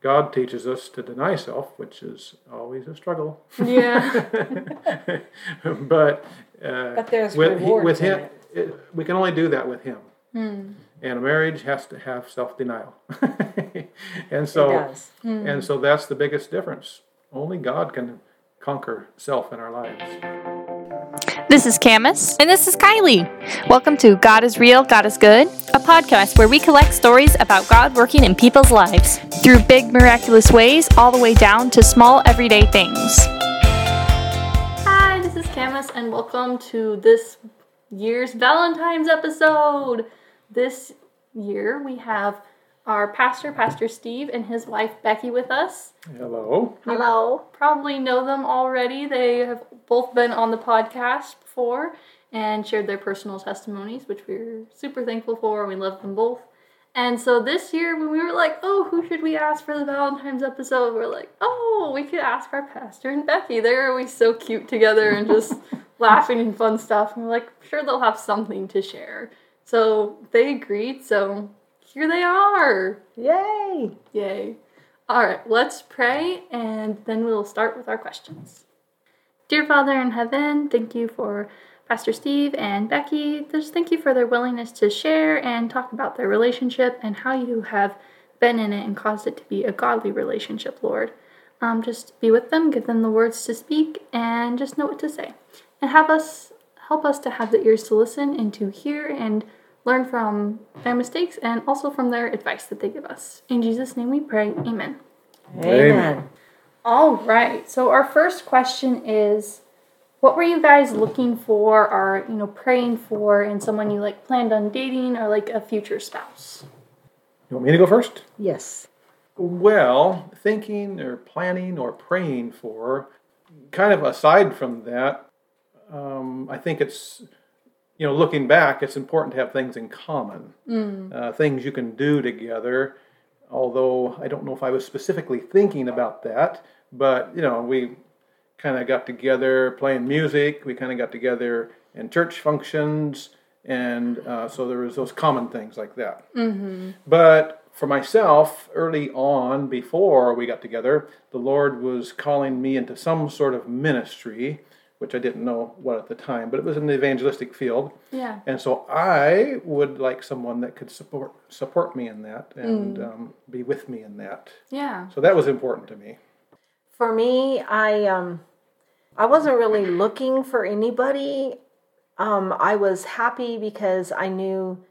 God teaches us to deny self, which is always a struggle. Yeah. but uh, But there's with, rewards with him, it. it- we can only do that with him. Hmm. And a marriage has to have self denial. and so, it does. and so that's the biggest difference. Only God can conquer self in our lives. This is Camus. And this is Kylie. Welcome to God is Real, God is Good, a podcast where we collect stories about God working in people's lives. through big miraculous ways all the way down to small everyday things. Hi, this is Camus, and welcome to this year's Valentine's episode. This year we have our pastor, Pastor Steve, and his wife Becky with us. Hello. Hello. Probably know them already. They have both been on the podcast before and shared their personal testimonies, which we're super thankful for. We love them both. And so this year, when we were like, oh, who should we ask for the Valentine's episode? We're like, oh, we could ask our pastor and Becky. They're always so cute together and just laughing and fun stuff. And we're like, sure, they'll have something to share. So they agreed. So here they are. Yay. Yay. All right, let's pray and then we'll start with our questions. Dear Father in heaven, thank you for Pastor Steve and Becky. Just thank you for their willingness to share and talk about their relationship and how you have been in it and caused it to be a godly relationship, Lord. Um, just be with them, give them the words to speak, and just know what to say. And have us help us to have the ears to listen and to hear and learn from their mistakes and also from their advice that they give us. In Jesus' name we pray. Amen. Amen. All right. So our first question is what were you guys looking for or, you know, praying for in someone you like planned on dating or like a future spouse? You want me to go first? Yes. Well, thinking or planning or praying for, kind of aside from that, um, I think it's, you know, looking back, it's important to have things in common, uh, things you can do together. Although I don't know if I was specifically thinking about that, but, you know, we kind of got together playing music, we kind of got together in church functions, and uh, so there was those common things like that. But for myself, early on, before we got together, the Lord was calling me into some sort of ministry, which I didn't know what at the time, but it was in the evangelistic field. Yeah. And so I would like someone that could support support me in that and um, be with me in that. Yeah. So that was important to me. For me, I um I wasn't really looking for anybody. Um I was happy because I knew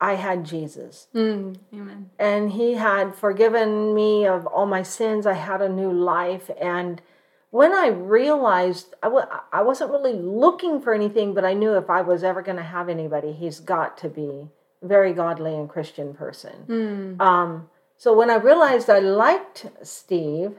I had Jesus. Mm, amen. and he had forgiven me of all my sins. I had a new life. And when I realized I w- I wasn't really looking for anything, but I knew if I was ever going to have anybody, he's got to be a very godly and Christian person. Um, so when I realized I liked Steve,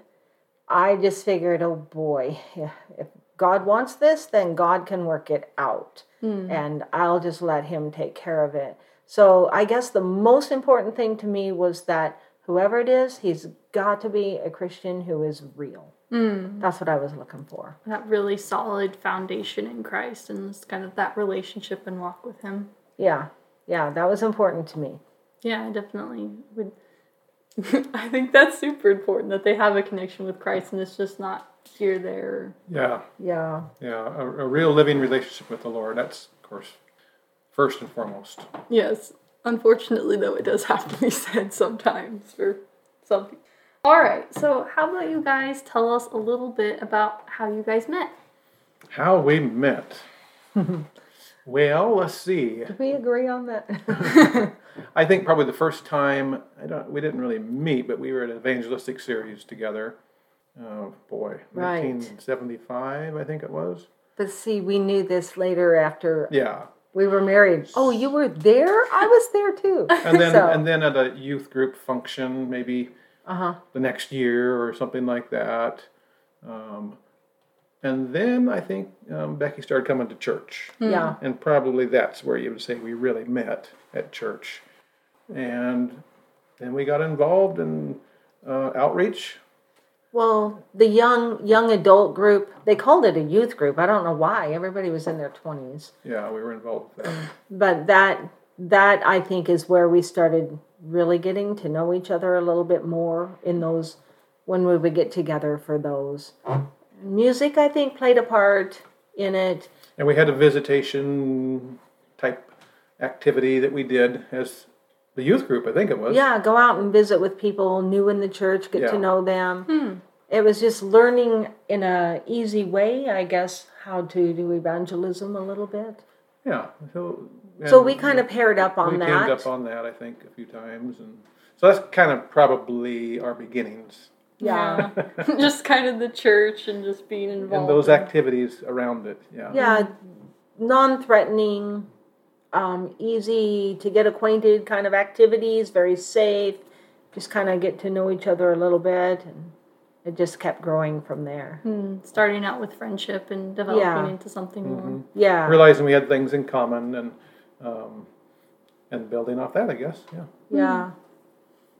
I just figured, oh boy, if God wants this, then God can work it out. And I'll just let him take care of it. So I guess the most important thing to me was that whoever it is, he's got to be a Christian who is real. Mm. That's what I was looking for. That really solid foundation in Christ and just kind of that relationship and walk with Him. Yeah, yeah, that was important to me. Yeah, I definitely would. I think that's super important that they have a connection with Christ and it's just not here, there. Yeah, Yeah, yeah, a, a real living relationship with the Lord. That's of course first and foremost. Yes. Unfortunately, though, it does have to be said sometimes for some people. All right. So, how about you guys tell us a little bit about how you guys met? How we met. well, let's see. did we agree on that? I think probably the first time I don't we didn't really meet, but we were at an evangelistic series together. Oh boy, Right. 1975, I think it was. but see, we knew this later after Yeah, we were married. Oh, you were there? I was there too. and then So- and then at a youth group function, maybe Uh huh. the next year or something like that. Um, and then I think um, Becky started coming to church, Yeah. and probably that's where you would say we really met at church. And then we got involved in uh, outreach. Well, the young young adult group, they called it a youth group. I don't know why. Everybody was in their 20s. Yeah, we were involved with that. But that that I think is where we started really getting to know each other a little bit more in those when we would get together for those. Music, I think, played a part in it. And we had a visitation type activity that we did as the youth group, I think it was. Yeah, go out and visit with people new in the church, get Yeah. to know them. Hmm. It was just learning in a easy way, I guess, how to do evangelism a little bit. Yeah. So, So we kind of paired up on that. we that. teamed up on that, I think, a few times, and so that's kind of probably our beginnings yeah. just kind of the church and just being involved. and those activities around it. Yeah. Yeah, non-threatening, um, easy to get acquainted kind of activities, very safe. Just kind of get to know each other a little bit, and it just kept growing from there. Mm, starting out with friendship and developing Yeah. into something more. Yeah, Realizing we had things in common and um, and building off that, I guess. Yeah. yeah.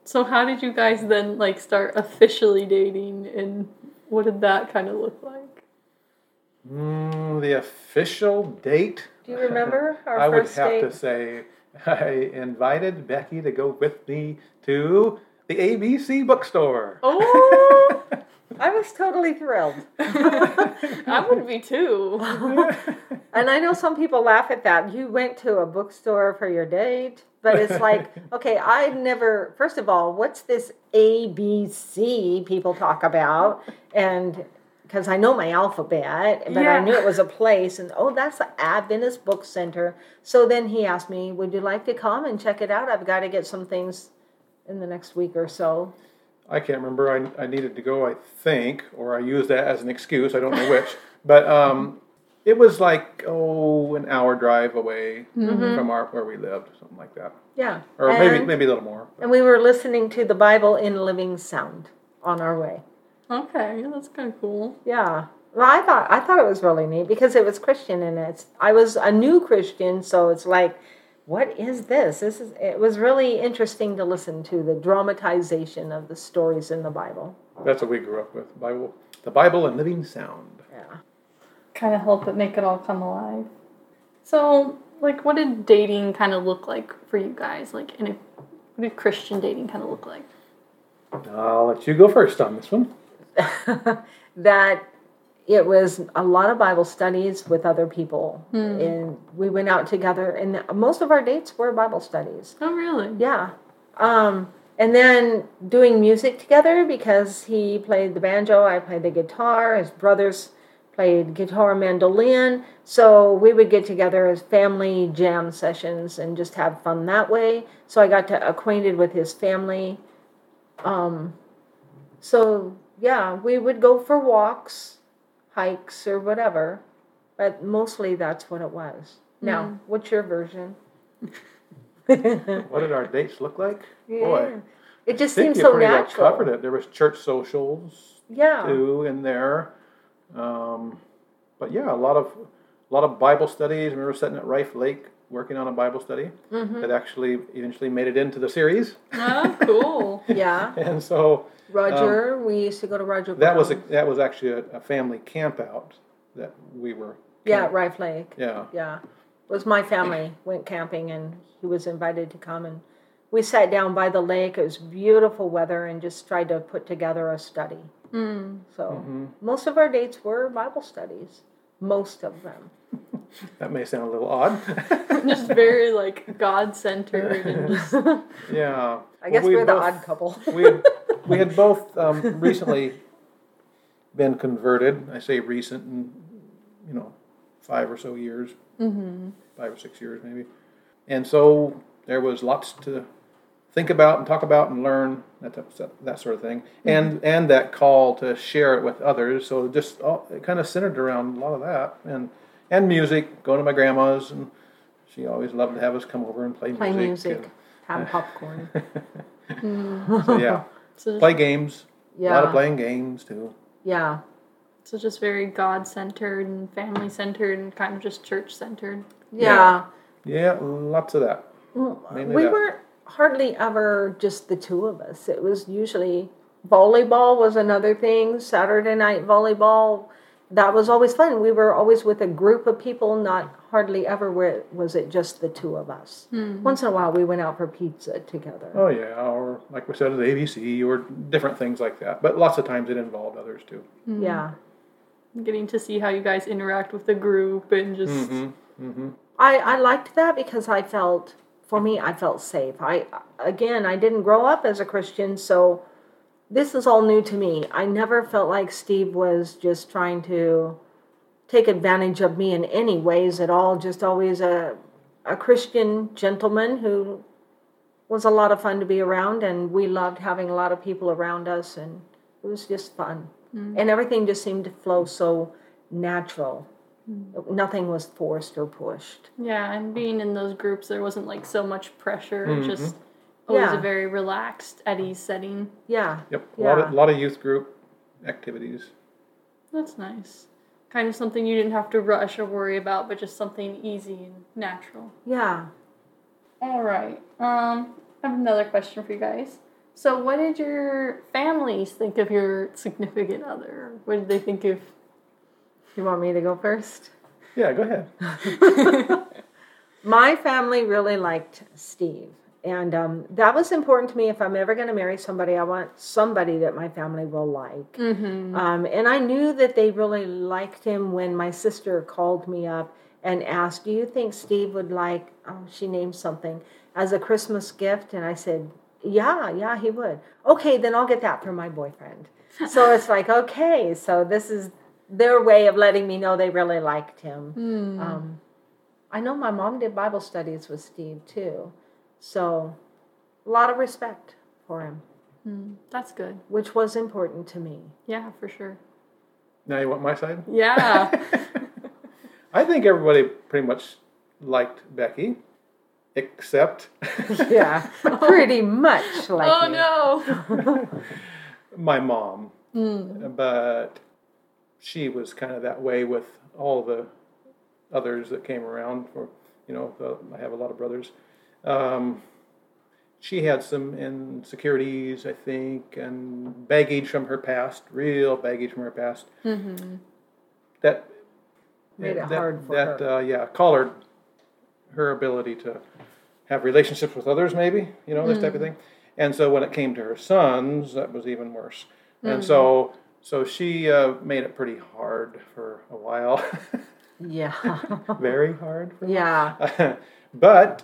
So how did you guys then like start officially dating and what did that kind of look like? Mm, the official date. Do you remember our I would have date? to say I invited Becky to go with me to the ABC bookstore. Oh, I was totally thrilled. I would be too. And I know some people laugh at that. You went to a bookstore for your date, but it's like, okay, I never, first of all, what's this ABC people talk about? And because I know my alphabet, but I knew it was a place, and oh, that's the Adventist Book Center. So then he asked me, Would you like to come and check it out? I've got to get some things in the next week or so. I can't remember. I, I needed to go, I think, or I used that as an excuse. I don't know which. but um, it was like, oh, an hour drive away from our, where we lived, something like that. Yeah. Or maybe And- maybe a little more. And we were listening to the Bible in living sound on our way. Okay, that's kind of cool. Yeah. Well, I thought I thought it was really neat because it was Christian and it's I was a new Christian, so it's like, what is this? This is it was really interesting to listen to the dramatization of the stories in the Bible. That's what we grew up with. Bible, the Bible and living sound. Yeah. Kind of help it make it all come alive. So, like, what did dating kind of look like for you guys? Like, in a what did Christian dating kind of look like? I'll let you go first on this one. that it was a lot of Bible studies with other people, and we went out together, and most of our dates were Bible studies. Oh, really? Yeah. Um, and then doing music together because he played the banjo, I played the guitar, his brothers played guitar mandolin. So we would get together as family jam sessions and just have fun that way. So I got to acquainted with his family. Um, so yeah, we would go for walks, hikes, or whatever. But mostly that's what it was. Now, what's your version? What did our dates look like? Boy, It just seems so pretty well natural. covered it. There was church socials Yeah. too in there. Um, but yeah, a lot of a lot of Bible studies. I remember sitting at Rife Lake working on a Bible study Mm-hmm. that actually eventually made it into the series. Oh, cool. Yeah. And so Roger, we used to go to Roger. Um, that was a, that was actually a, a family camp out that we were. yeah, at Rife Lake. Yeah. Yeah. It was my family went camping and he was invited to come and we sat down by the lake. It was beautiful weather and just tried to put together a study. Mm. So Mm-hmm. most of our dates were Bible studies. Most of them. That may sound a little odd. Just very like God centered and just yeah. I guess Well, we we're the both- odd couple. we had, we had both um, recently been converted. I say recent, in, you know, five or so years, mm-hmm. five or six years maybe. And so there was lots to think about and talk about and learn that that sort of thing, and and that call to share it with others. So just all, it kind of centered around a lot of that, and and music. Going to my grandma's, and she always loved to have us come over and play, Play music. music. Have popcorn. and- so mm. yeah, so just, play games. Yeah. A lot of playing games too. Yeah. so just very God centered and family centered and kind of just church centered. Yeah. Yeah, lots of that. Mainly we that. weren't hardly ever just the two of us. It was usually volleyball was another thing. Saturday night volleyball, that was always fun. We were always with a group of people, not hardly ever where was it just the two of us. Hmm. Once in a while, we went out for pizza together. Oh yeah, or like we said, the ABC or different things like that. But lots of times it involved others too. Hmm. Yeah, Getting to see how you guys interact with the group and just mm-hmm, mm-hmm. I I liked that because I felt, for me, I felt safe. I again, I didn't grow up as a Christian, so this is all new to me. I never felt like Steve was just trying to take advantage of me in any ways at all. Just always a a Christian gentleman who was a lot of fun to be around, and we loved having a lot of people around us, and it was just fun. Mm. And everything just seemed to flow so natural. Mm. Nothing was forced or pushed. yeah, and being in those groups, there wasn't like so much pressure. Mm-hmm. Just always Yeah. a very relaxed, at ease setting. Yeah. Yep, a lot of lot of youth group activities. That's nice. Kind of something you didn't have to rush or worry about, but just something easy and natural. Yeah. All right. Um, I have another question for you guys. So, what did your families think of your significant other? What did they think of? You want me to go first? Yeah, go ahead. My family really liked Steve. And um, that was important to me. If I'm ever going to marry somebody, I want somebody that my family will like. Mm-hmm. Um, and I knew that they really liked him when my sister called me up and asked, Do you think Steve would like, oh, she named something, as a Christmas gift? And I said, Yeah, yeah, he would. Okay, then I'll get that for my boyfriend. so it's like, okay, so this is their way of letting me know they really liked him. Um, I know my mom did Bible studies with Steve too. So a lot of respect for him, hmm, That's good. which was important to me. Yeah, for sure. Now you want my side? Yeah. I think everybody pretty much liked Becky, except Yeah, pretty oh. much like oh me. no. my mom. Hmm. But she was kind of that way with all the others that came around. For you know, I have a lot of brothers. Um, she had some insecurities, I think, and baggage from her past, real baggage from her past. That Made it that, hard for that, her. Uh, yeah, collared her ability to have relationships with others, maybe, you know, this type of thing. And so when it came to her sons, that was even worse. And so, so she uh, made it pretty hard for a while, Yeah, very hard. For yeah, but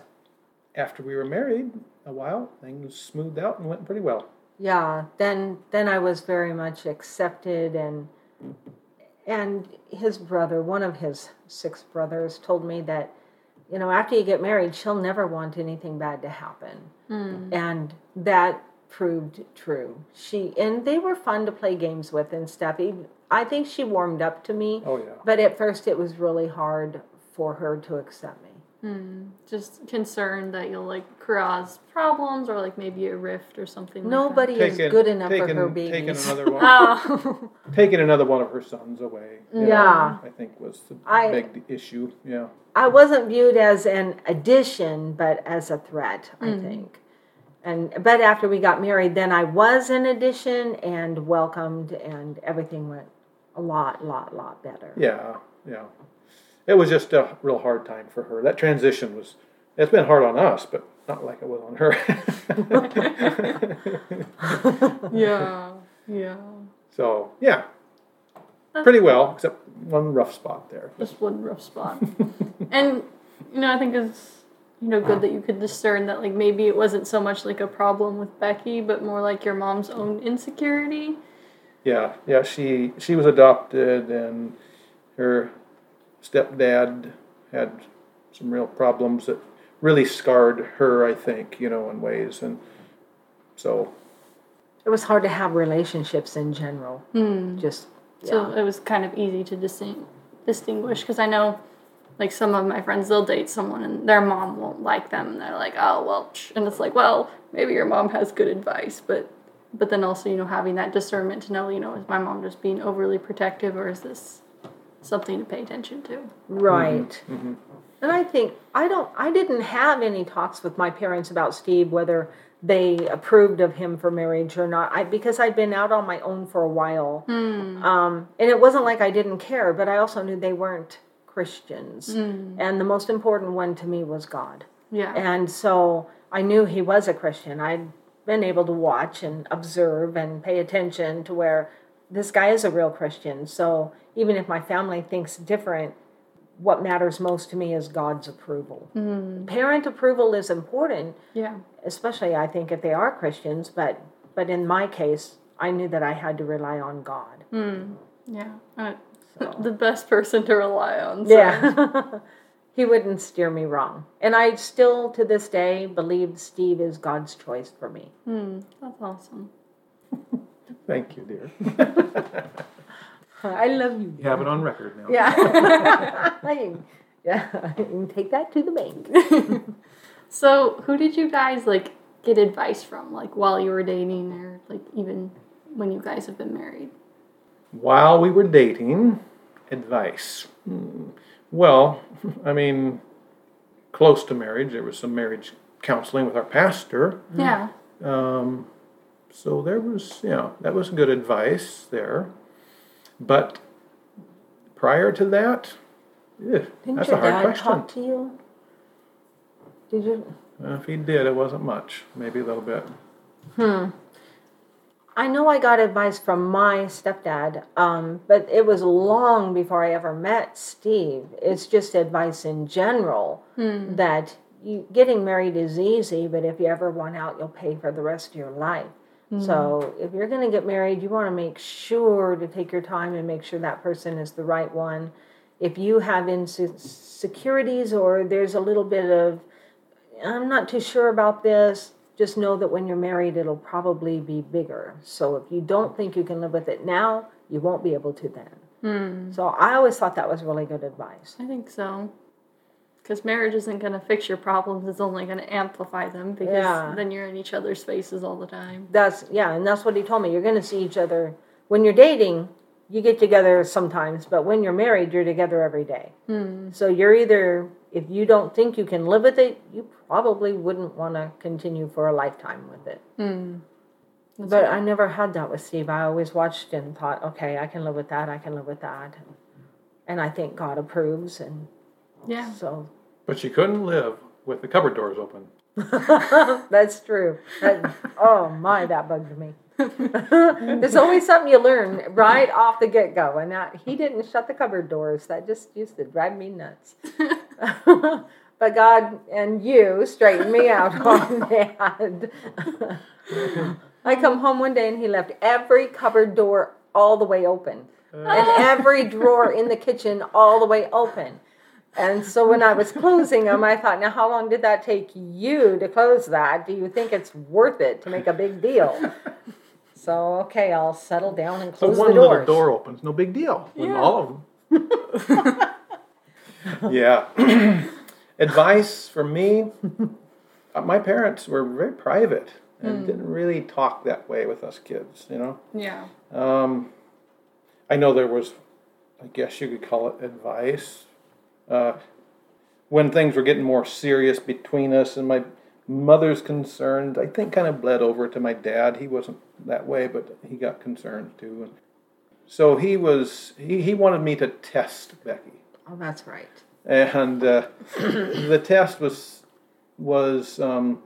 after we were married a while, things smoothed out and went pretty well. yeah. Then, then I was very much accepted, and and his brother, one of his six brothers, told me that, you know, after you get married, she'll never want anything bad to happen, hmm. and that proved true. She and they were fun to play games with and stuff. I think she warmed up to me. Oh yeah. But at first, it was really hard for her to accept me. Hmm, just concerned that you'll like cause problems or like maybe a rift or something. Nobody is Taking- good enough taking, for her Taking babies. another one, Like that. Oh. taking another one of her sons away. you know, Yeah. I think was the I- big issue. Yeah. I wasn't viewed as an addition, but as a threat. I hmm. think. And but after we got married, then I was an addition and welcomed, and everything went a lot, lot, lot better. Yeah, yeah. It was just a real hard time for her. That transition was, it's been hard on us, but not like it was on her. yeah. Yeah. so, yeah, pretty well, except one rough spot there. Just one rough spot. and you know, I think it's you know good that you could discern that like maybe it wasn't so much like a problem with Becky, but more like your mom's own insecurity. Yeah, yeah, she, she was adopted and her stepdad had some real problems that really scarred her, I think, you know, in ways. And so, It was hard to have relationships in general. Hmm. Just yeah. So it was kind of easy to disting- distinguish because I know, like some of my friends, they'll date someone and their mom won't like them, and they're like, "Oh well," psh," and it's like, well, maybe your mom has good advice, but but then also you know having that discernment to know, you know, is my mom just being overly protective or is this something to pay attention to? Right. Mm-hmm. Mm-hmm. And I think I don't I didn't have any talks with my parents about Steve whether they approved of him for marriage or not. I because I'd been out on my own for a while, hmm. um, and it wasn't like I didn't care, but I also knew they weren't Christians, hmm. and the most important one to me was God. Yeah. And so I knew he was a Christian. I'd been able to watch and observe and pay attention to where this guy is a real Christian. So even if my family thinks different, what matters most to me is God's approval. Mm-hmm. Parent approval is important, yeah. especially I think if they are Christians, but but in my case, I knew that I had to rely on God. Mm. Yeah. Uh, the best person to rely on. so- Yeah. he wouldn't steer me wrong. And I still to this day believe Steve is God's choice for me. Hmm. That's awesome. Thank you, dear. I love you. You have it on record now. Yeah. Yeah. Take that to the bank. So, who did you guys like get advice from, like while you were dating, or like even when you guys have been married? While we were dating, advice. Hmm. Well, I mean, close to marriage, there was some marriage counseling with our pastor. Yeah. Um, so there was, you know, that was good advice there. But prior to that, eh, Didn't that's your a hard dad question. talk to you? Did you? Uh, if he did, it wasn't much, maybe a little bit. Hmm. I know I got advice from my stepdad, um, but it was long before I ever met Steve. It's just advice in general that you getting married is easy, but if you ever want out, you'll pay for the rest of your life. Hmm. So if you're going to get married, you want to make sure to take your time and make sure that person is the right one. If you have insecurities or there's a little bit of I'm not too sure about this. Just know that when you're married, it'll probably be bigger. So if you don't think you can live with it now, you won't be able to then. Hmm. So I always thought that was really good advice. I think so. Because marriage isn't going to fix your problems, it's only going to amplify them because Yeah. then you're in each other's faces all the time. That's yeah, and that's what he told me. You're going to see each other when you're dating. You get together sometimes, but when you're married, you're together every day. Hmm. So you're either if you don't think you can live with it, you probably wouldn't want to continue for a lifetime with it. Hmm. But I never had that with Steve. I always watched and thought, okay, I can live with that. I can live with that, and I think God approves, and Yeah. so But she couldn't live with the cupboard doors open. that's true. That- oh my, that bugged me. There's always something you learn right off the get go, and that he didn't shut the cupboard doors. That just used to drive me nuts. but God and you straightened me out on that. I come home one day and he left every cupboard door all the way open, and every drawer in the kitchen all the way open. And so when I was closing them, I thought, now how long did that take you to close that? Do you think it's worth it to make a big deal? So okay, I'll settle down and close So close one the little door opens, no big deal. When Yeah. all of them. yeah. Advice for me, uh, my parents were very private and didn't really talk that way with us kids, you know. Yeah. Um, I know there was, I guess you could call it advice. Uh, when things were getting more serious between us and my mother's concerns, I think kind of bled over to my dad. He wasn't that way, but he got concerned too. And so he was, he, he wanted me to test Becky. Oh, that's right. And uh, the test was, was, um,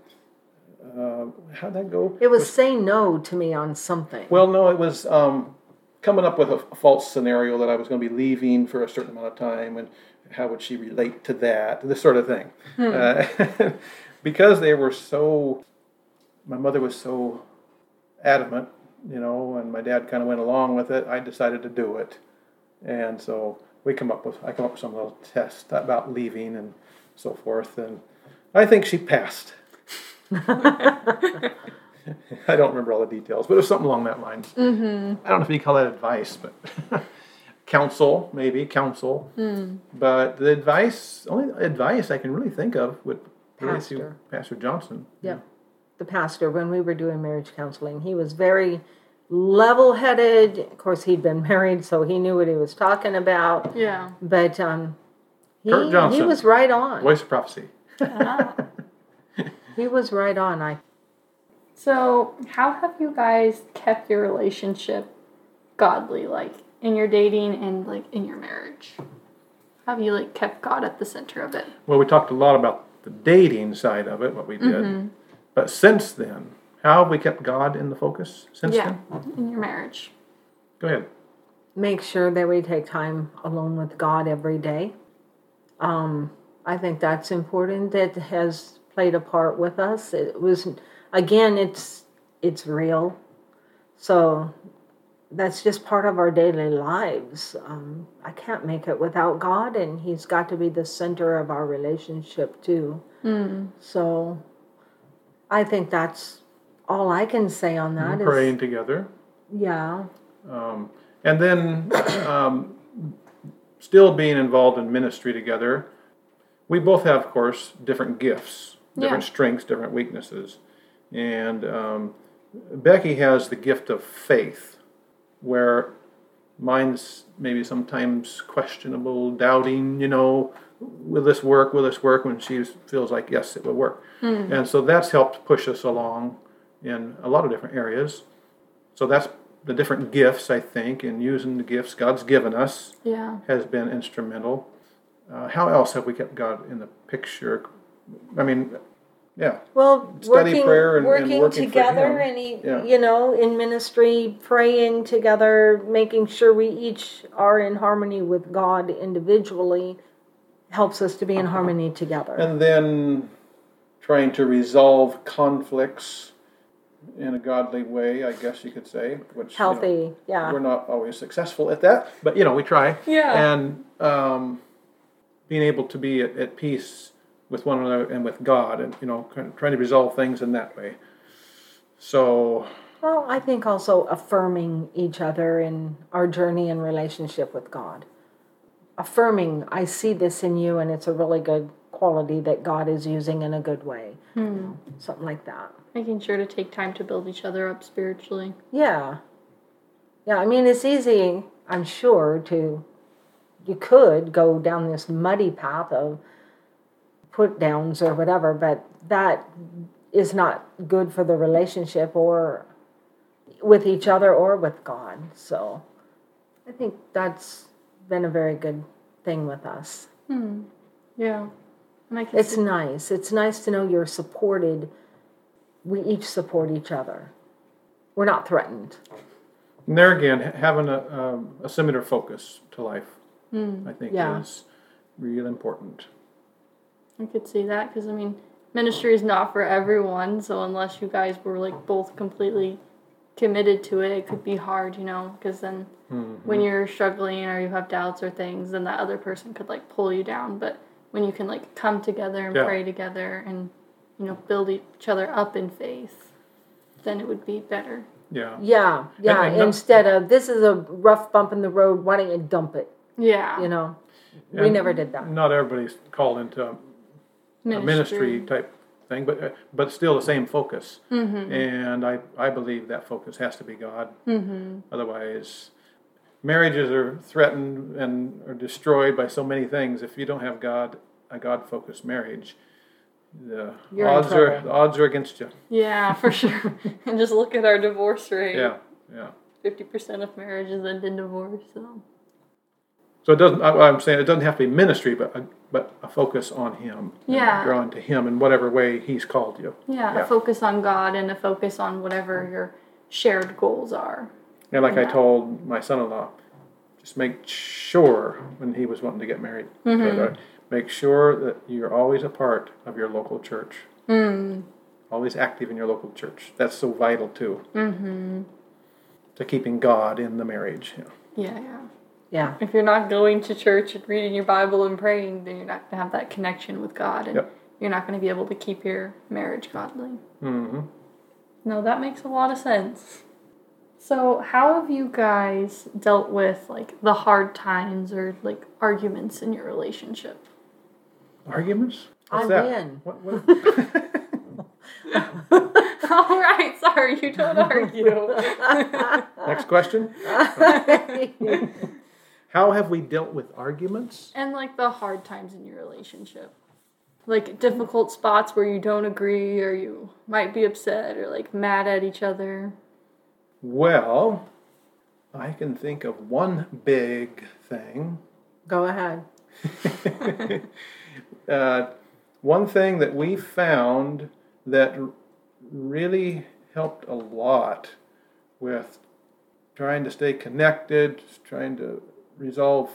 uh, how'd that go? It was say no to me on something. Well, no, it was um, coming up with a false scenario that I was going to be leaving for a certain amount of time, and how would she relate to that? This sort of thing. Uh, because they were so, my mother was so adamant, you know, and my dad kind of went along with it. I decided to do it, and so we come up with I come up with some little test about leaving and so forth, and I think she passed. I don't remember all the details, but it was something along that lines. Mm-hmm. I don't know if you call that advice, but counsel, maybe counsel. But the advice, only advice I can really think of would relate to Pastor. Pastor Johnson. Yep. The pastor, when we were doing marriage counseling, he was very level headed. Of course, he'd been married, so he knew what he was talking about. Yeah. But um, he, Kurt he was right on. Voice of prophecy. He was right on. I So, how have you guys kept your relationship godly, like in your dating and like in your marriage? Have you like kept God at the center of it? Well, we talked a lot about the dating side of it, what we did. Mm-hmm. But since then, how have we kept God in the focus since yeah, then? in your marriage. Go ahead. Make sure that we take time alone with God every day. Um, I think that's important. That has played a part with us. It was, again, it's it's real. So that's just part of our daily lives. Um, I can't make it without God, and He's got to be the center of our relationship too. So I think that's all I can say on that. is- Praying together. yeah, Um, and then um, still being involved in ministry together. We both have, of course, different gifts, different Yeah. strengths, different weaknesses. And um, Becky has the gift of faith, where mine's maybe sometimes questionable, doubting, you know, will this work? Will this work? When she feels like, yes, it will work. And so that's helped push us along in a lot of different areas. So that's the different gifts, I think, and using the gifts God's given us Yeah. has been instrumental. Uh, how else have we kept God in the picture? I mean, yeah, Well, Study working, prayer and- and working, working for together, and he, Yeah. you know, in ministry, praying together, making sure we each are in harmony with God individually, helps us to be in harmony together. and then trying to resolve conflicts in a godly way, I guess you could say. Which you know, Healthy, yeah. we're not always successful at that, but you know we try. Yeah. And um, being able to be at, at peace with one another and with God, and you know, kind of trying to resolve things in that way. So Well, I think also affirming each other in our journey and relationship with God. Affirming, I see this in you, and it's a really good quality that God is using in a good way. Hmm. Something like that. Making sure to take time to build each other up spiritually. Yeah. Yeah, I mean, it's easy, I'm sure, to, you could go down this muddy path of put downs or whatever, but that is not good for the relationship or with each other or with God. So I think that's been a very good thing with us. Yeah. And I can It's see- nice. It's nice to know you're supported. We each support each other. We're not threatened. and there again, having a, um, a similar focus to life, I think, Yeah. is real important. I could see that because I mean, ministry is not for everyone. So unless you guys were like both completely committed to it, it could be hard, you know. Because then mm-hmm. when you're struggling or you have doubts or things, then that other person could like pull you down. But when you can like come together and Yeah. pray together and you know build each other up in faith, then it would be better. Yeah. Yeah, yeah. and no- Instead of this is a rough bump in the road, why don't you dump it? Yeah. You know, we never did that. Not everybody's called into a a ministry type thing, but uh, but still the same focus. Mm-hmm. And I I believe that focus has to be God. Otherwise, marriages are threatened and are destroyed by so many things. If you don't have God, a God focused marriage, the You're odds are the odds are against you. Yeah, for sure. and just look at our divorce rate. Yeah, yeah. Fifty percent of marriages end in divorce. So. So it doesn't. I'm saying it doesn't have to be ministry, but a, but a focus on Him. and Yeah. drawing to Him in whatever way He's called you. Yeah, Yeah. a focus on God and a focus on whatever your shared goals are. And like I told my son-in-law, just make sure when he was wanting to get married, Mm-hmm. make sure that you're always a part of your local church. Mm. Always active in your local church. That's so vital too. Mm-hmm. To keeping God in the marriage. know. Yeah, yeah. Yeah, If you're not going to church and reading your Bible and praying, then you're not going to have that connection with God and Yep. you're not going to be able to keep your marriage godly. Mm-hmm. No, that makes a lot of sense. So, how have you guys dealt with like the hard times or like arguments in your relationship? Arguments? What's I that? win. What, what? All right, sorry, you don't argue. Next question. How have we dealt with arguments? and like the hard times in your relationship. like difficult spots where you don't agree or you might be upset or like mad at each other? Well, I can think of one big thing. Go ahead. uh, one thing that we found that really helped a lot with trying to stay connected, trying to resolve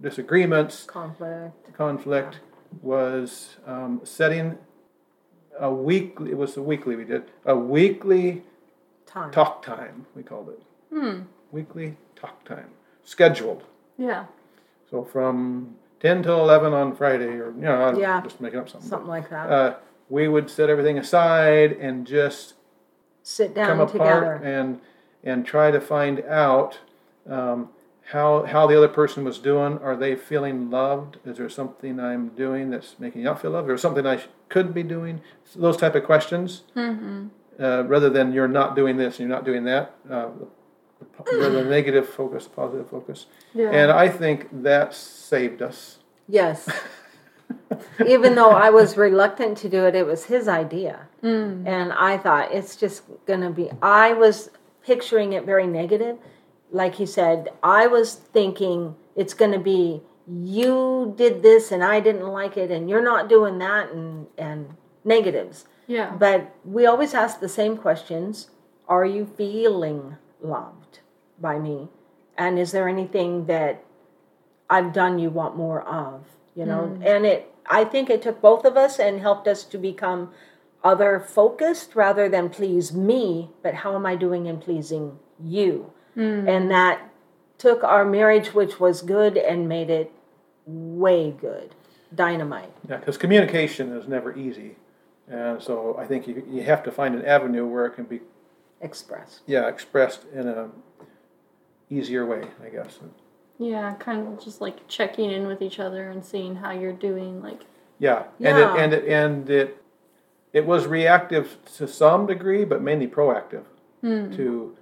disagreements, Conflict. conflict, was um, setting a weekly. It was a weekly we did a weekly Time. talk time. We called it weekly talk time, scheduled. Yeah. So from 10 till 11 on Friday, or, you know, I'm Yeah. just making up something. Something like that. Uh, we would set everything aside and just Sit come down apart together. and and try to find out um, how how the other person was doing. Are they feeling loved? Is there something I'm doing that's making you not feel loved, or something I sh- could be doing? Those type of questions, mm-hmm. uh, rather than you're not doing this and you're not doing that. Uh, rather negative focus, positive focus. Yeah. And I think that saved us. Yes. Even though I was reluctant to do it, it was his idea. And I thought it's just going to be, I was picturing it very negative. Like he said, I was thinking it's going to be, you did this and I didn't like it, and you're not doing that, and, and negatives. Yeah. But we always ask the same questions Are you feeling loved by me? And is there anything that I've done you want more of? You know, mm. and it, I think it took both of us and helped us to become other focused rather than please me, but how am I doing in pleasing you? Mm. And that took our marriage, which was good, and made it way good. Dynamite. Yeah, because communication is never easy, and so I think you you have to find an avenue where it can be expressed. yeah expressed in a easier way, I guess. Yeah, kind of just like checking in with each other and seeing how you're doing. Like, Yeah, Yeah. and it and it and it it was reactive to some degree, but mainly proactive hmm. to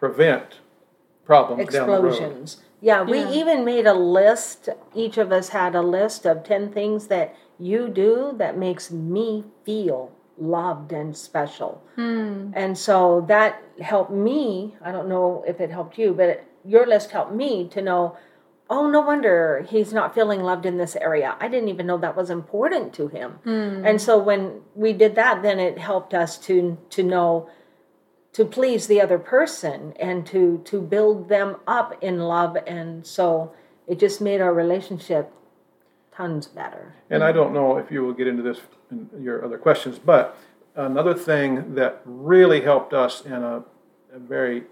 prevent problems down the road. explosions. Yeah, we Yeah. even made a list. Each of us had a list of 10 things that you do that makes me feel loved and special. Hmm. And so that helped me. I don't know if it helped you, but your list helped me to know oh, no wonder he's not feeling loved in this area. I didn't even know that was important to him. Hmm. And so when we did that, then it helped us to to know to please the other person and to to build them up in love. And so it just made our relationship tons better. And I don't know if you will get into this in your other questions, but another thing that really helped us in a, a very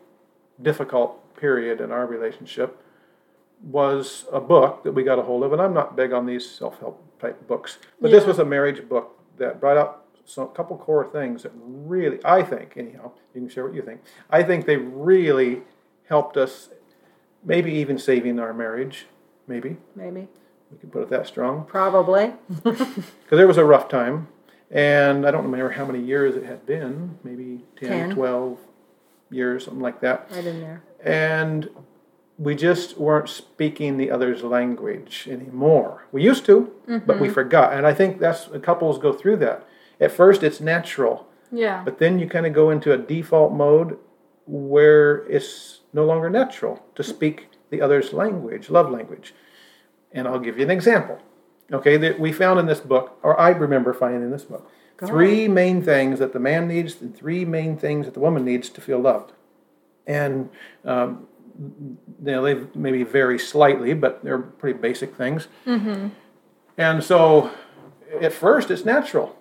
difficult period in our relationship was a book that we got a hold of. And I'm not big on these self help type books, but this was a marriage book that brought up some, a couple core things that really, I think, anyhow, you can share what you think. I think they really helped us, maybe even saving our marriage, maybe. maybe. We can put it that strong. Probably. Because there was a rough time and i don't remember how many years it had been maybe 10, Ten. 12 years something like that. Right in there. And we just weren't speaking the other's language anymore. We used to but we mm-hmm. forgot and i think that's couples go through that at first it's natural yeah. but then you kind of go into a default mode where it's no longer natural to speak the other's language, love language. And I'll give you an example. Okay, that we found in this book, or I remember finding in this book, three main things that the man needs and three main things that the woman needs to feel loved. And um, you know, they maybe vary slightly, but they're pretty basic things. Hmm. And so at first it's natural.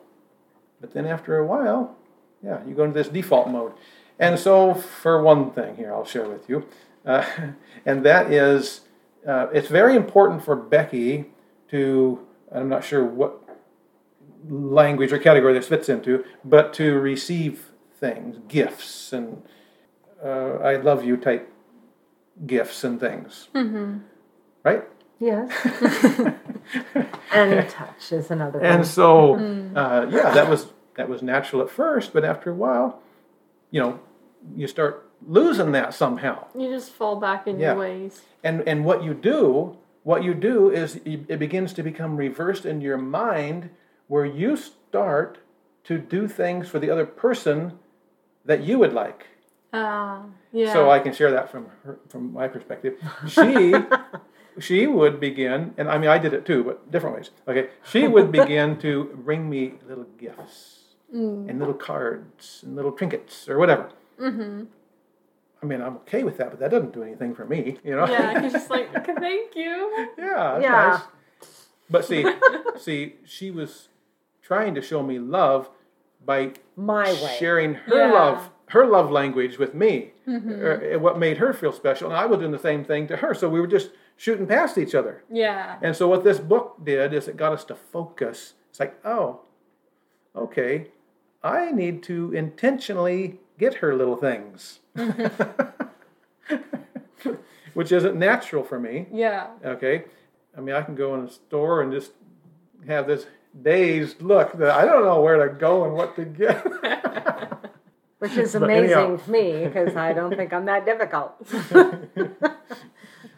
But then after a while, yeah, you go into this default mode. And so, for one thing here, I'll share with you, uh, and that is uh, it's very important for Becky to, I'm not sure what language or category this fits into, but to receive things, gifts, and uh, I love you type gifts and things. Mm-hmm. Right? yes and touch is another And one so, uh, yeah, that was that was natural at first, but after a while, you know, you start losing that somehow. You just fall back in Yeah. your ways. And and what you do, what you do is it begins to become reversed in your mind where you start to do things for the other person that you would like. Uh, yeah. So I can share that from her, from my perspective. She she would begin, and I mean I did it too, but different ways. Okay, she would begin to bring me little gifts and little cards and little trinkets or whatever. Mm-hmm. I mean, I'm okay with that, but that doesn't do anything for me, you know. yeah, he's just like, okay, thank you. yeah, that's Yeah. nice. But see, see, she was trying to show me love by My way. sharing her Yeah. love, her love language with me, uh, what made her feel special, and I was doing the same thing to her. So we were just shooting past each other. Yeah. And so what this book did is it got us to focus. It's like, oh, okay, I need to intentionally get her little things, which isn't natural for me. Yeah. Okay, I mean, I can go in a store and just have this dazed look that I don't know where to go and what to get. Which is amazing to me because I don't think I'm that difficult.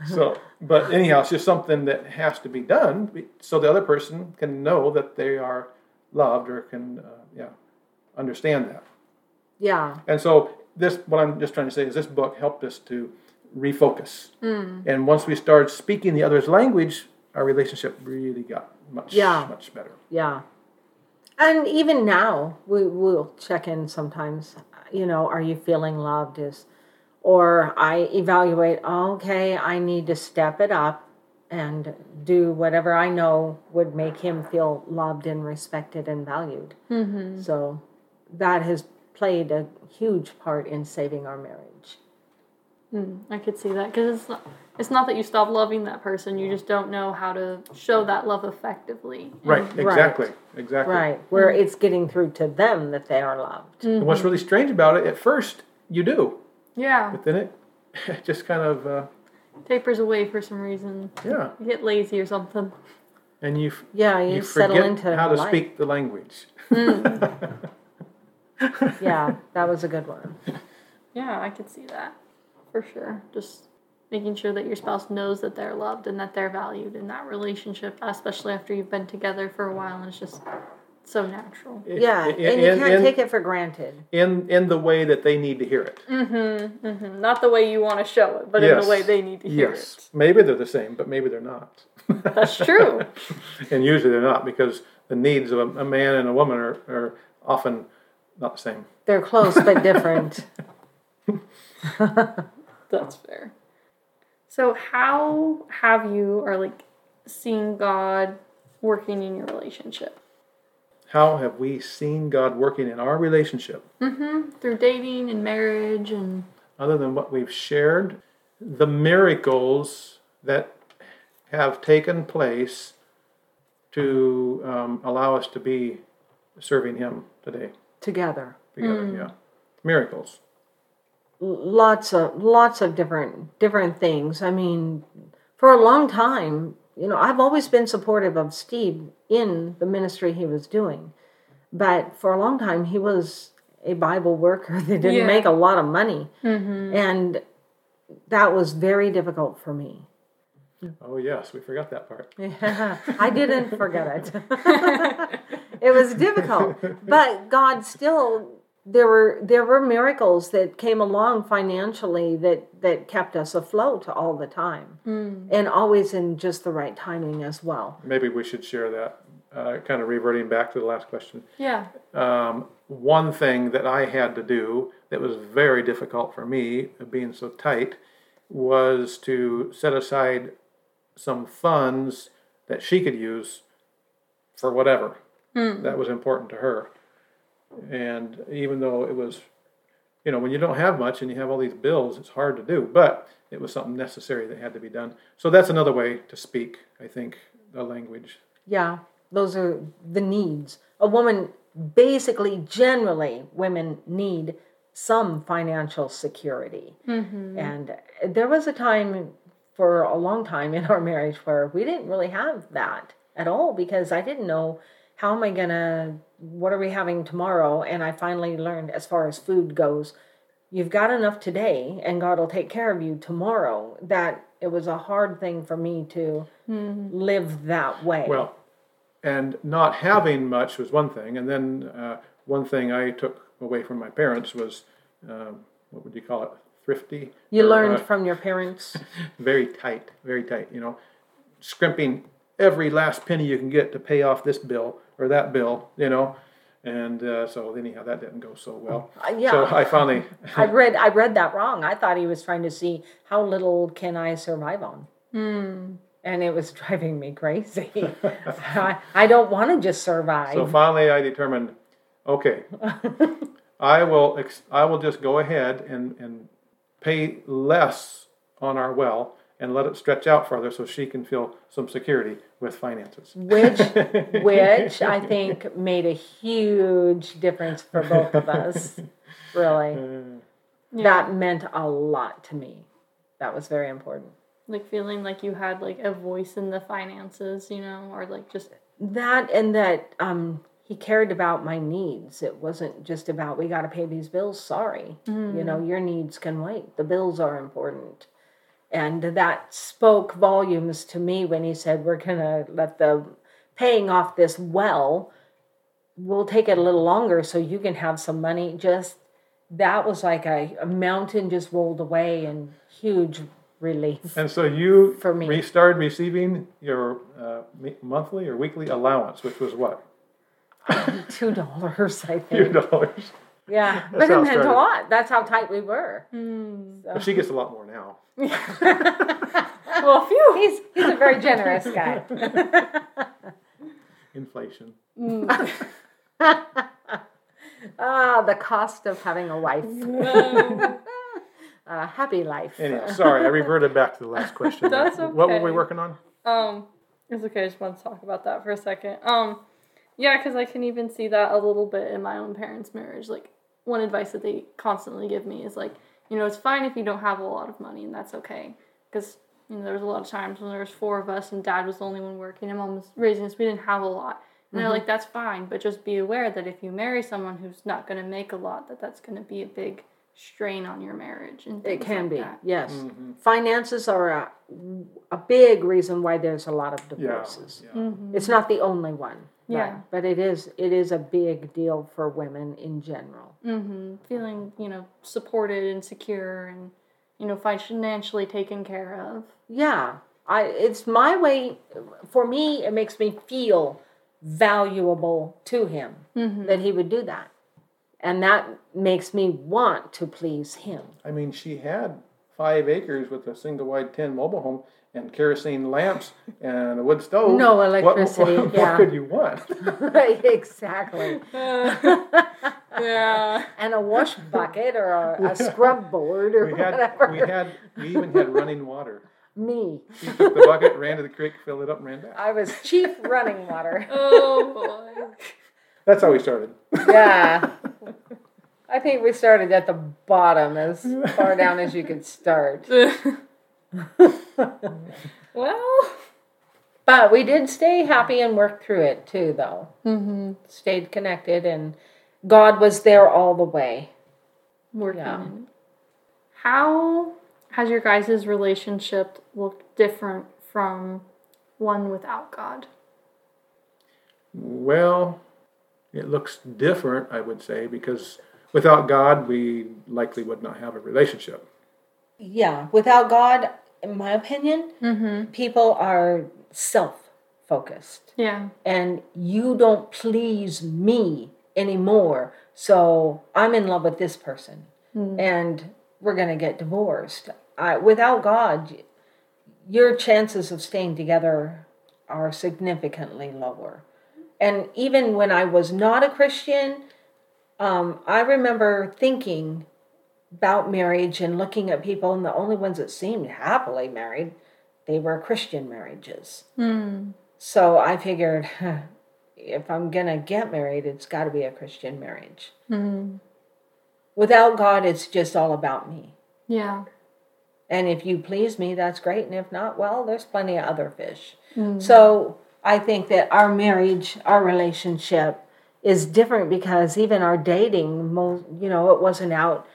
so, but anyhow, it's just something that has to be done so the other person can know that they are loved or can, uh, yeah, understand that. Yeah. And so, this, what I'm just trying to say is this book helped us to refocus. And once we started speaking the other's language, our relationship really got much, Yeah. much better. Yeah. And even now, we will check in sometimes. You know, are you feeling loved? Is, or I evaluate. oh, Okay, I need to step it up and do whatever I know would make him feel loved and respected and valued. Mm-hmm. So that has played a huge part in saving our marriage. Mm, I could see that because it's not, it's not that you stop loving that person, you just don't know how to show that love effectively. Right, exactly, exactly. Right, where mm. it's getting through to them that they are loved. Mm-hmm. And what's really strange about it, at first, you do. Yeah. But then it, it just kind of, uh, Tapers away for some reason. yeah. You get lazy or something. And you, f- Yeah, you, you settle forget into how to life. speak the language. Yeah, that was a good one. Yeah, I could see that for sure. Just making sure that your spouse knows that they're loved and that they're valued in that relationship, especially after you've been together for a while and it's just so natural. Yeah, In- and you can't in- take it for granted. in in the way that they need to hear it. Mm-hmm. mm-hmm. Not the way you want to show it, but in the way they need to hear it. Yes, maybe they're the same, but maybe they're not. That's true. and usually they're not because the needs of a, a man and a woman are, are often not the same. They're close but different. That's fair. So, how have you or like seen God working in your relationship? How have we seen God working in our relationship? Through dating and marriage and Other than what we've shared, the miracles that have taken place to um, allow us to be serving Him today together. together. Yeah, miracles. Lots of lots of different different things. I mean, for a long time, you know, I've always been supportive of Steve in the ministry he was doing. But for a long time he was a Bible worker that didn't Yeah. make a lot of money. Mm-hmm. And that was very difficult for me. Oh yes, we forgot that part. I didn't forget it. it was difficult, but God still there were there were miracles that came along financially that that kept us afloat all the time, and always in just the right timing as well. Maybe we should share that. Uh, kind of reverting back to the last question. yeah. um, one thing that I had to do that was very difficult for me, being so tight, was to set aside some funds that she could use for whatever that was important to her. And even though it was, you know, when you don't have much and you have all these bills, it's hard to do, but it was something necessary that had to be done. So that's another way to speak, I think, the language. Yeah, those are the needs. A woman basically, generally, women need some financial security. Mm-hmm. And there was a time for a long time in our marriage where we didn't really have that at all because I didn't know how am I gonna, what are we having tomorrow? And I finally learned as far as food goes, you've got enough today and God will take care of you tomorrow. That it was a hard thing for me to live that way. Well, and not having much was one thing, and then uh, one thing I took away from my parents was um, what would you call it? Thrifty. You Or, learned uh, from your parents. very tight, very tight. You know, scrimping every last penny you can get to pay off this bill or that bill. You know, and uh, so anyhow, that didn't go so well. Uh, yeah. So I finally, I read I read that wrong. I thought he was trying to see how little can I survive on. And it was driving me crazy. I, I don't want to just survive. so finally, I determined, okay, I will, ex- I will just go ahead and and pay less on our well and let it stretch out further so she can feel some security with finances. which which I think made a huge difference for both of us. Really. That meant a lot to me. That was very important. Like feeling like you had like a voice in the finances, you know, or like just That and that um he cared about my needs. It wasn't just about we got to pay these bills. Sorry. You know, your needs can wait. The bills are important. And that spoke volumes to me when he said we're going to let the paying off this well we'll take it a little longer so you can have some money just that was like a, a mountain just rolled away and huge relief And so you For me. restarted receiving your uh, monthly or weekly allowance, which was what? two dollars i Two dollars. yeah but it how it meant a lot that's how tight we were But she gets a lot more now. well phew he's he's a very generous guy Inflation. ah the cost of having a wife a happy life Anyway, sorry, I reverted back to the last question. That's okay. What were we working on? Um, it's okay. I just want to talk about that for a second. Um, yeah, because I can even see that a little bit in my own parents' marriage. Like one advice that they constantly give me is like, you know, it's fine if you don't have a lot of money, and that's okay. Because you know, there was a lot of times when there was four of us, and Dad was the only one working, and Mom was raising us. We didn't have a lot, and they're mm-hmm. like, that's fine, but just be aware that if you marry someone who's not going to make a lot, that that's going to be a big strain on your marriage. And It can like be, that. yes. Mm-hmm. Finances are a, a big reason why there's a lot of Yeah. divorces. yeah. Mm-hmm. It's not the only one. but- Yeah. But it is it is a big deal for women in general. Hmm Feeling, you know, supported and secure and, you know, financially taken care of. Yeah. I it's my way for me it makes me feel valuable to him that he would do that. And that makes me want to please him. I mean, she had five acres with a single wide tin mobile home and kerosene lamps and a wood stove. No What- electricity, What, yeah. could you want? exactly. Yeah. And a wash bucket or a, a scrub board or We had, whatever. we had, we even had running water. me. She took the bucket, ran to the creek, filled it up, and ran back. I was chief running water. oh boy. That's how we started. Yeah. I think we started at the bottom as far down as you could start. well, But we did stay happy and work through it too, though. Mm-hmm. Stayed connected, and God was there all the way. working. Yeah. How has your guys' relationship looked different from one without God? Well, it looks different, I would say, because without God, we likely would not have a relationship. Yeah, without God, in my opinion, mm-hmm. people are self focused. Yeah. and you don't please me anymore. So I'm in love with this person, and we're gonna get divorced. I, without God, your chances of staying together are significantly lower. And even when I was not a Christian, um, I remember thinking about marriage and looking at people, and the only ones that seemed happily married, they were Christian marriages. So I figured if I'm going to get married, it's got to be a Christian marriage. Mm-hmm. Without God, it's just all about me. Yeah. And if you please me, that's great. And if not, well, there's plenty of other fish. Mm-hmm. So I think that our marriage, our relationship is different because even our dating, you know, it wasn't out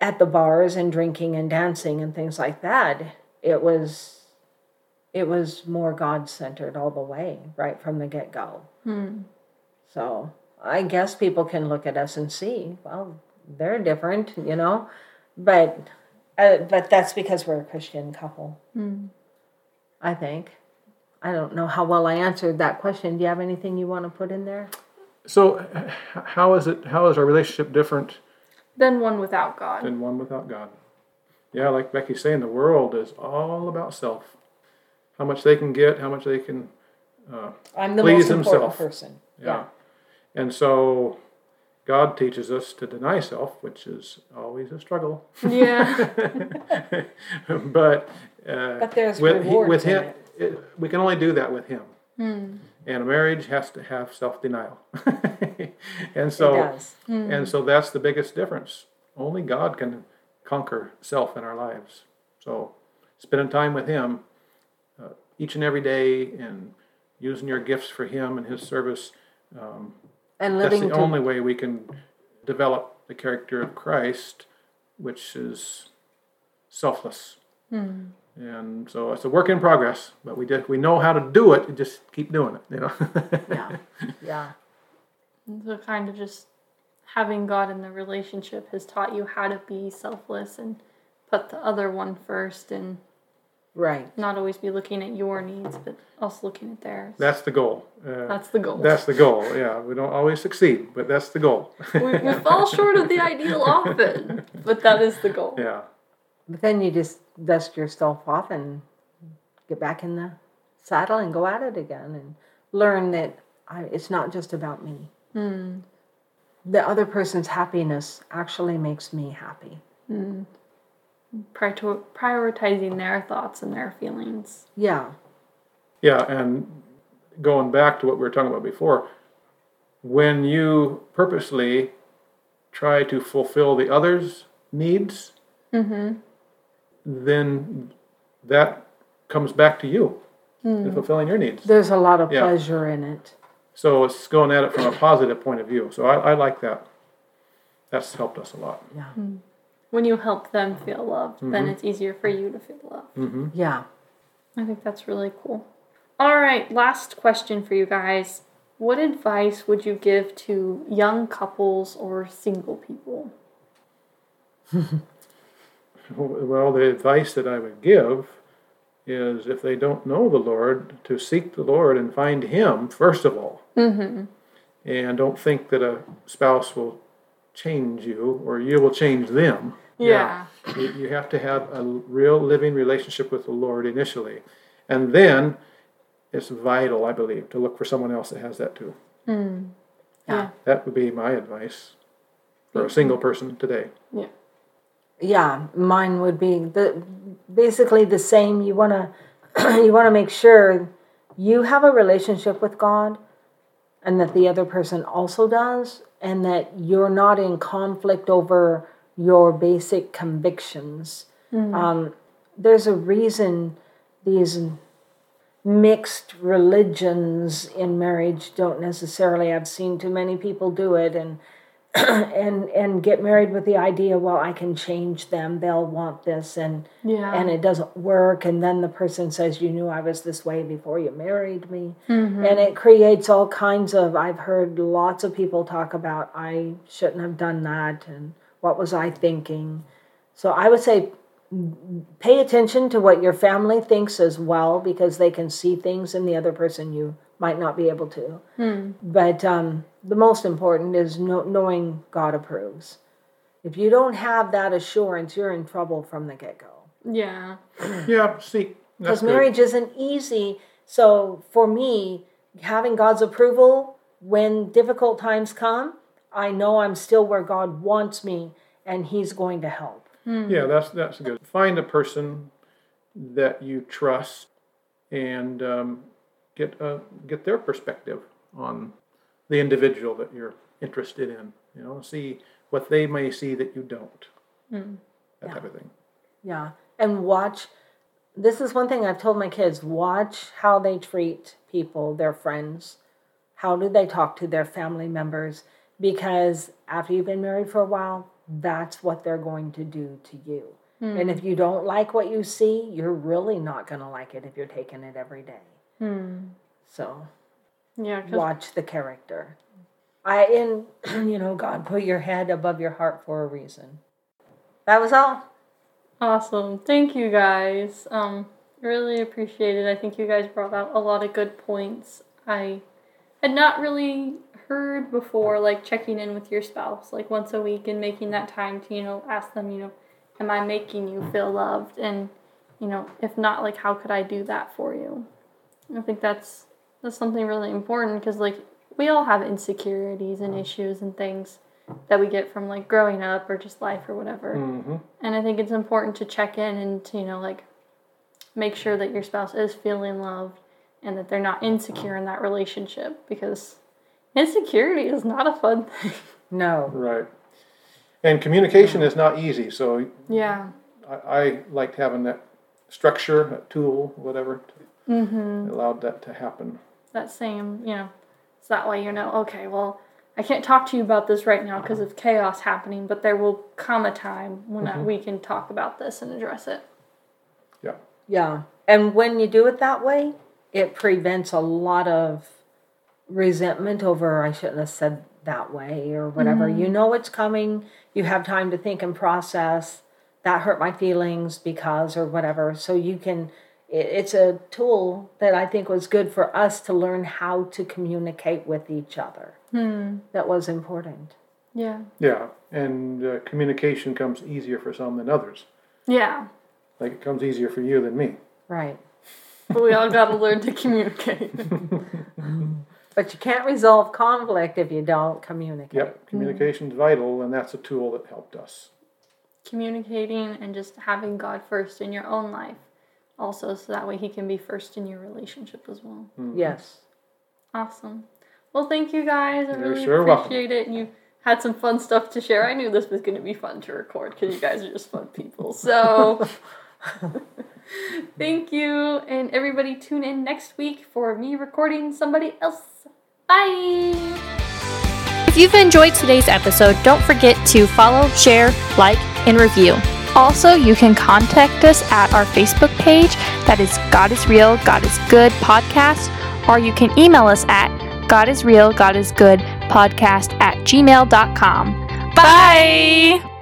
at the bars and drinking and dancing and things like that. It was it was more God centered all the way, right from the get go. So I guess people can look at us and see, well, they're different, you know, but uh, but that's because we're a Christian couple. I think. I don't know how well I answered that question. Do you have anything you want to put in there? So, how is it? How is our relationship different than one without God. than one without God? Yeah, like Becky's saying, the world is all about self. How much they can get, how much they can I'm the Please most important himself. person. Yeah. And so God teaches us to deny self, which is always a struggle. Yeah. but uh, But there's with, he- rewards with him, it. it- we can only do that with him. And a marriage has to have self denial. and so, it does. and so that's the biggest difference. Only God can conquer self in our lives. So, spending time with Him uh, each and every day and using your gifts for Him and His service um, And that's the to only way we can develop the character of Christ, which is selfless. Hmm. And so it's a work in progress, but we just we know how to do it. and Just keep doing it, you know. yeah. Yeah. so kind of just having God in the relationship has taught you how to be selfless and put the other one first and Right. not always be looking at your needs, but also looking at theirs. that's the goal. Uh, That's the goal. that's the goal. Yeah, we don't always succeed, but that's the goal. we, we fall short of the ideal often, but that is the goal. yeah, But then you just dust yourself off and get back in the saddle and go at it again and learn that I, it's not just about me. The other person's happiness actually makes me happy. Prior- prioritizing their thoughts and their feelings. Yeah. yeah, and going back to what we were talking about before, when you purposely try to fulfill the other's needs, mm-hmm. then that comes back to you, in mm. fulfilling your needs. There's a lot of Yeah. pleasure in it. So it's going at it from a positive point of view. So I, I like that. That's helped us a lot. Yeah. Mm. When you help them feel loved, then it's easier for you to feel loved. Yeah. I think that's really cool. All right, last question for you guys. What advice would you give to young couples or single people? Well, the advice that I would give is if they don't know the Lord, to seek the Lord and find Him, first of all. Mm-hmm. And don't think that a spouse will change you or you will change them. Yeah. You, you have to have a real living relationship with the Lord initially. And then it's vital, I believe, to look for someone else that has that too. Mm. Yeah. That would be my advice for a single person today. Yeah. Yeah, mine would be the basically the same. You wanna you wanna make sure you have a relationship with God, and that the other person also does, and that you're not in conflict over your basic convictions. Um, there's a reason these mixed religions in marriage don't necessarily. I've seen too many people do it, and and and get married with the idea well i can change them they'll want this and Yeah. and it doesn't work and then the person says you knew i was this way before you married me and it creates all kinds of i've heard lots of people talk about i shouldn't have done that and what was i thinking so i would say pay attention to what your family thinks as well because they can see things in the other person you might not be able to but um, the most important is know, knowing God approves. If you don't have that assurance, you're in trouble from the get go. Yeah. Yeah, seek. That's Because marriage isn't easy. So for me, having God's approval when difficult times come, I know I'm still where God wants me and He's going to help. Yeah, that's that's good. Find a person that you trust and um, get uh, get their perspective on the individual that you're interested in. You know, see what they may see that you don't. That type of thing. Yeah. And watch. This is one thing I've told my kids watch how they treat people, their friends. How do they talk to their family members? Because after you've been married for a while, that's what they're going to do to you. And if you don't like what you see, you're really not going to like it if you're taking it every day. So Yeah, watch the character. I in you know God put your head above your heart for a reason. That was all. Awesome. Thank you guys. Um, really appreciate it. I think you guys brought out a lot of good points. I had not really heard before, like checking in with your spouse like once a week and making that time to, you know, ask them, you know, am I making you feel loved? And, you know, if not, like how could I do that for you? I think that's that's something really important because like we all have insecurities and issues and things that we get from like growing up or just life or whatever. Mm-hmm. And I think it's important to check in and to, you know, like make sure that your spouse is feeling loved and that they're not insecure in that relationship because insecurity is not a fun thing. No. Right. And communication is not easy, so yeah. I, I liked having that structure, that tool, whatever, mm-hmm. allowed that to happen. That same, you know, it's that way you know, okay, well, I can't talk to you about this right now because of chaos happening, but there will come a time when we can talk about this and address it. Yeah. Yeah. And when you do it that way, it prevents a lot of resentment over I shouldn't have said that way or whatever. You know it's coming. You have time to think and process. That hurt my feelings because or whatever. So you can it, it's a tool that I think was good for us to learn how to communicate with each other. That was important. Yeah. Yeah. And uh, communication comes easier for some than others. Yeah. Like it comes easier for you than me. Right. But we all got to learn to communicate. But you can't resolve conflict if you don't communicate. Yep. Mm. Communication's vital, and that's a tool that helped us. communicating and just having God first in your own life also so that way he can be first in your relationship as well. Mm-hmm. Yes. Awesome. Well, thank you guys. I You're really sure welcome. appreciate it. And you had some fun stuff to share. I knew this was going to be fun to record because you guys are just fun people. So thank you. And everybody tune in next week for me recording somebody else. Bye. If you've enjoyed today's episode, don't forget to follow, share, like, and review. Also, you can contact us at our Facebook page that is God is Real, God is Good podcast, or you can email us at God is Real, God is Good podcast at gmail.com. Bye!